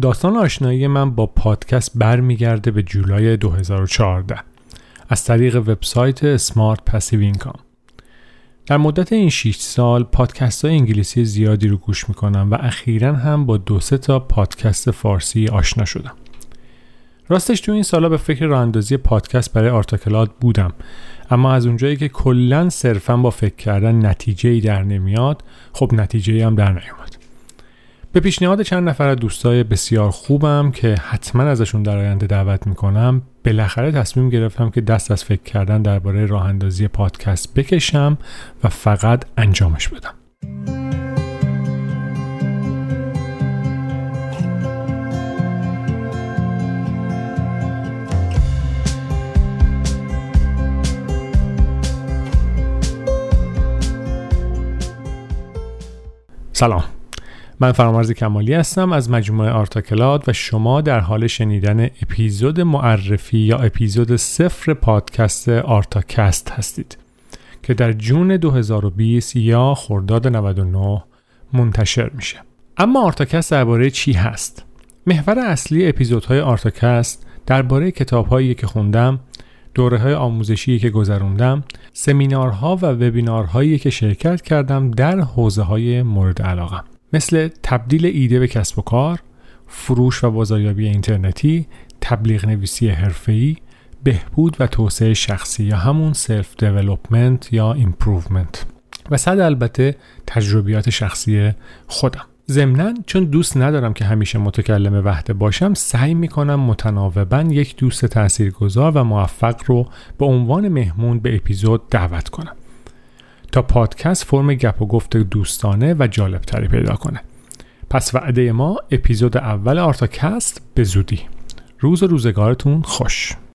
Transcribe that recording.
داستان آشنایی من با پادکست برمیگرده به جولای 2014 از طریق وبسایت Smart Passive Income در مدت این 6 سال پادکست های انگلیسی زیادی رو گوش می‌کنم و اخیرا هم با دو سه تا پادکست فارسی آشنا شدم. راستش تو این سالا به فکر راه اندازی پادکست برای آرتاکلاد بودم. اما از اونجایی که کلا صرفا با فکر کردن نتیجه ای در نمیاد خب نتیجه هم در نیومد. به پیشنهاد چند نفر از دوستای بسیار خوبم که حتما ازشون در آینده دعوت می‌کنم بالاخره تصمیم گرفتم که دست از فکر کردن درباره راه اندازی پادکست بکشم و فقط انجامش بدم. سلام. من فرامرز کمالی هستم از مجموعه آرتاکلاد و شما در حال شنیدن اپیزود معرفی یا اپیزود صفر پادکست آرتاکست هستید که در June 2020 یا خرداد 99 منتشر میشه. اما آرتاکست درباره چی هست؟ محور اصلی اپیزودهای آرتاکست درباره کتابهایی که خوندم دوره های آموزشی که گذروندم سمینارها و وبینارهایی که شرکت کردم در حوزه های مورد علاقه. مثل تبدیل ایده به کسب و کار فروش و بازاریابی اینترنتی تبلیغ نویسی حرفه‌ای بهبود و توسعه شخصی یا همون self development یا improvement و صد البته تجربیات شخصی خودم. ضمنا چون دوست ندارم که همیشه متکلم وحده باشم سعی می‌کنم متناوبا یک دوست تاثیرگذار و موفق رو به عنوان مهمون به اپیزود دعوت کنم. تا پادکست فرم گپ و گفت دوستانه و جالبتری پیدا کنه. پس وعده ما اپیزود اول آرتاکست به زودی. روز روزگارتون خوش.